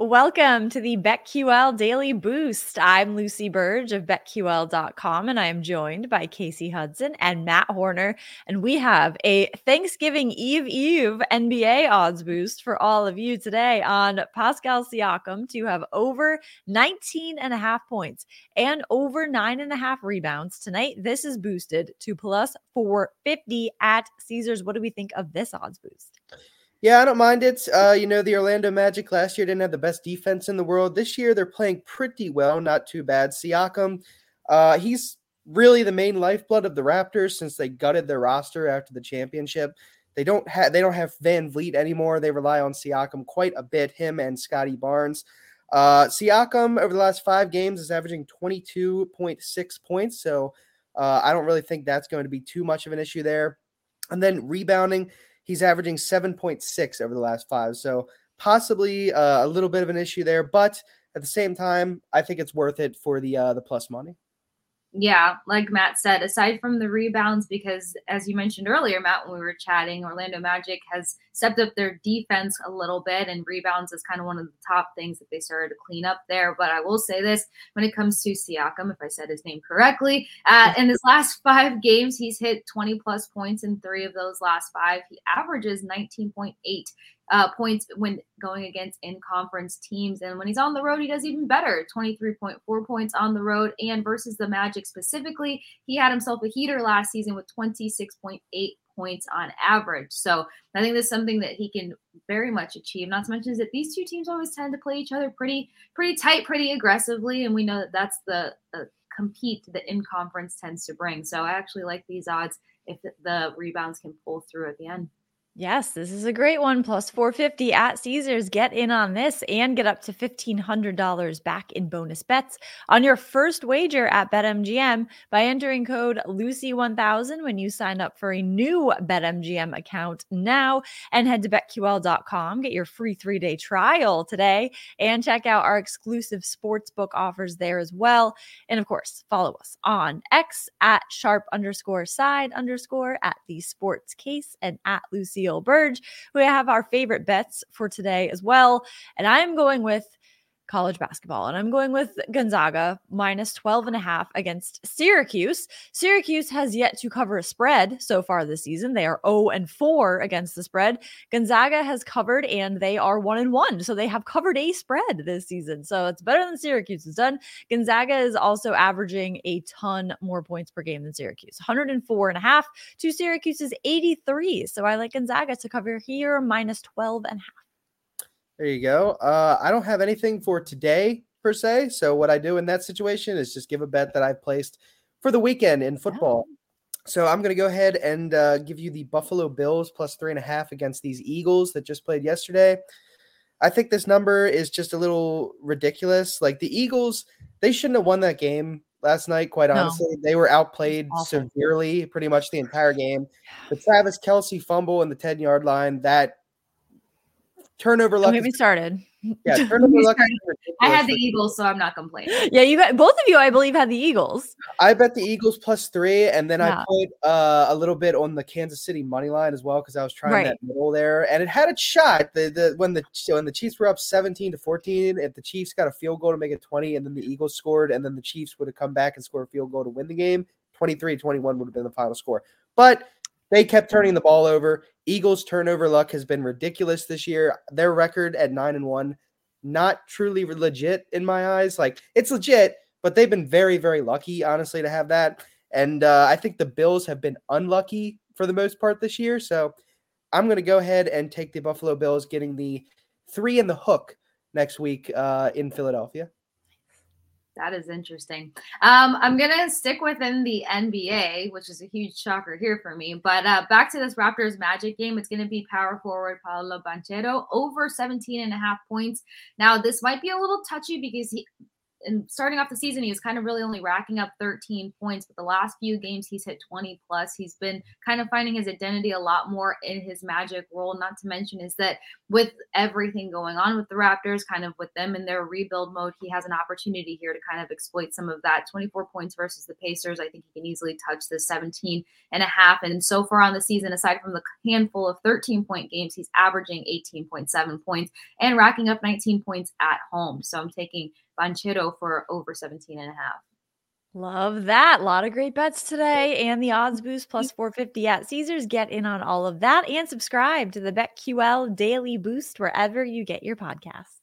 Welcome to the BetQL Daily Boost. I'm Lucy Burge of BetQL.com, and I am joined by Kasey Hudson and Matt Horner. And we have a Thanksgiving Eve Eve NBA odds boost for all of you today on Pascal Siakam to have over 19 and a half points and over nine and a half rebounds tonight. This is boosted to plus 450 at Caesars. What do we think of this odds boost? Yeah, I don't mind it. Uh, you know, the Orlando Magic last year didn't have the best defense in the world. This year, they're playing pretty well, not too bad. Siakam, uh, he's really the main lifeblood of the Raptors since they gutted their roster after the championship. They don't have they don't have VanVleet anymore. They rely on Siakam quite a bit. Him and Scottie Barnes. Uh, Siakam over the last five games is averaging 22.6 points. So uh, I don't really think that's going to be too much of an issue there. And then rebounding, He's averaging 7.6 over the last five. So possibly uh, a little bit of an issue there, but at the same time, I think it's worth it for the uh, the plus money. Yeah, like Matt said, aside from the rebounds, because as you mentioned earlier, Matt, when we were chatting, Orlando Magic has stepped up their defense a little bit, and rebounds is kind of one of the top things that they started to clean up there. But I will say this when it comes to Siakam, if I said his name correctly, uh, in his last five games, he's hit 20 plus points in three of those last five. He averages 19.8 uh, points when going against in conference teams. And when he's on the road, he does even better 23.4 points on the road. And versus the Magic specifically, he had himself a heater last season with 26.8 points on average. So I think that's something that he can very much achieve. Not to mention is that these two teams always tend to play each other pretty, pretty tight, pretty aggressively, and we know that that's the, the compete that in conference tends to bring. So I actually like these odds if the rebounds can pull through at the end. Yes, this is a great one. Plus 450 at Caesars. Get in on this and get up to $1,500 back in bonus bets on your first wager at BetMGM by entering code Lucy1000 when you sign up for a new BetMGM account now and head to BetQL.com. Get your free three day trial today and check out our exclusive sportsbook offers there as well. And of course, follow us on X at sharp underscore side underscore at the sports case and at Lucy Burge, We have our favorite bets for today as well. And I'm going with college basketball. And I'm going with Gonzaga minus 12 and a half against Syracuse. Syracuse has yet to cover a spread so far this season. They are 0 and 4 against the spread. Gonzaga has covered and they are 1 and 1. So they have covered a spread this season. So it's better than Syracuse has done. Gonzaga is also averaging a ton more points per game than Syracuse 104 and a half to Syracuse's 83. So I like Gonzaga to cover here minus 12 and a half. There you go. Uh, I don't have anything for today per se. So what I do in that situation is just give a bet that I've placed for the weekend in football. Oh. So I'm going to go ahead and uh, give you the Buffalo Bills plus three and a half against these Eagles that just played yesterday. I think this number is just a little ridiculous. Like the Eagles, they shouldn't have won that game last night. Quite honestly, no. they were outplayed severely pretty much the entire game. The Travis Kelce fumble and the ten yard line that turnover luck. Don't get me started. Yeah, turnover luck. I had the Eagles, so I'm not complaining. Yeah, you got both of you, I believe, had the Eagles. I bet the Eagles plus three, and then yeah. I put uh, a little bit on the Kansas City money line as well because I was trying right. that middle there, and it had a shot. The the when the when the Chiefs were up 17 to 14, if the Chiefs got a field goal to make it 20, and then the Eagles scored, and then the Chiefs would have come back and scored a field goal to win the game, 23-21 would have been the final score. But they kept turning the ball over. Eagles turnover luck has been ridiculous this year. Their record at 9 and 1 not truly legit in my eyes. Like it's legit, but they've been very very lucky honestly to have that. And uh, I think the Bills have been unlucky for the most part this year. So I'm going to go ahead and take the Buffalo Bills getting the 3 in the hook next week uh, in Philadelphia. That is interesting. Um, I'm gonna stick within the NBA, which is a huge shocker here for me. But uh, back to this Raptors Magic game, it's gonna be power forward Paolo Banchero over 17 and a half points. Now, this might be a little touchy because he and starting off the season, he was kind of really only racking up 13 points, but the last few games he's hit 20 plus. He's been kind of finding his identity a lot more in his magic role. Not to mention is that with everything going on with the Raptors, kind of with them in their rebuild mode, he has an opportunity here to kind of exploit some of that 24 points versus the Pacers. I think he can easily touch the 17 and a half. And so far on the season, aside from the handful of 13 point games, he's averaging 18.7 points and racking up 19 points at home. So I'm taking Banchero for over 17 and a half. Love that. A lot of great bets today. And the odds boost plus 450 at Caesars. Get in on all of that and subscribe to the BetQL Daily Boost wherever you get your podcasts.